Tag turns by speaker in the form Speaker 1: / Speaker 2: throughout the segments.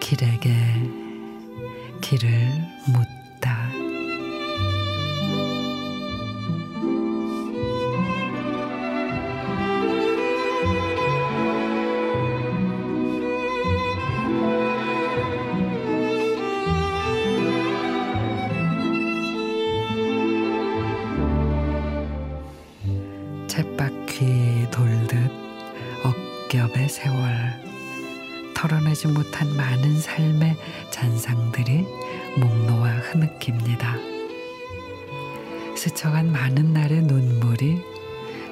Speaker 1: 길에게 길을 묻다. 쳇바퀴 돌듯 억겹의 세월 털어내지 못한 많은 삶의 잔상들이 목 놓아 흐느낍니다. 스쳐간 많은 날의 눈물이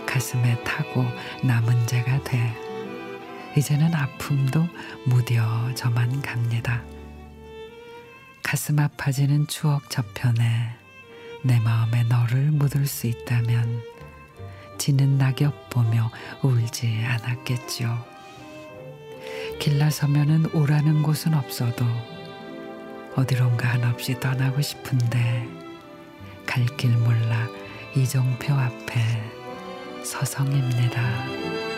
Speaker 1: 가슴에 타고 남은 자가 돼 이제는 아픔도 무뎌져만 갑니다. 가슴 아파지는 추억 저편에 내 마음에 너를 묻을 수 있다면 지는 낙엽 보며 울지 않았겠죠. 길나서면은 오라는 곳은 없어도 어디론가 한없이 떠나고 싶은데 갈 길 몰라 이정표 앞에 서성입니다.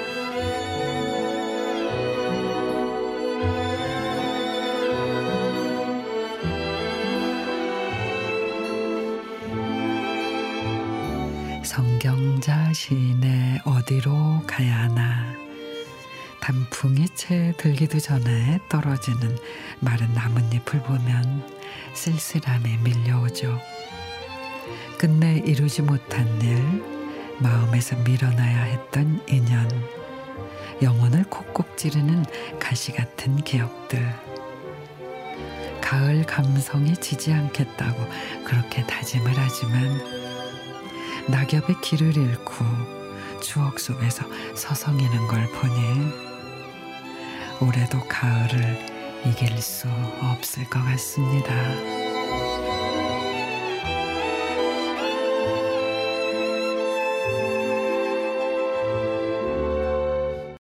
Speaker 1: 성경자 시인의 어디로 가야 하나 단풍이 채 들기도 전에 떨어지는 마른 나뭇잎을 보면 쓸쓸함이 밀려오죠. 끝내 이루지 못한 일, 마음에서 밀어놔야 했던 인연, 영혼을 콕콕 찌르는 가시 같은 기억들. 가을 감성이 지지 않겠다고 그렇게 다짐을 하지만 낙엽의 길을 잃고 추억 속에서 서성이는 걸 보니 올해도 가을을 이길 수 없을 것 같습니다.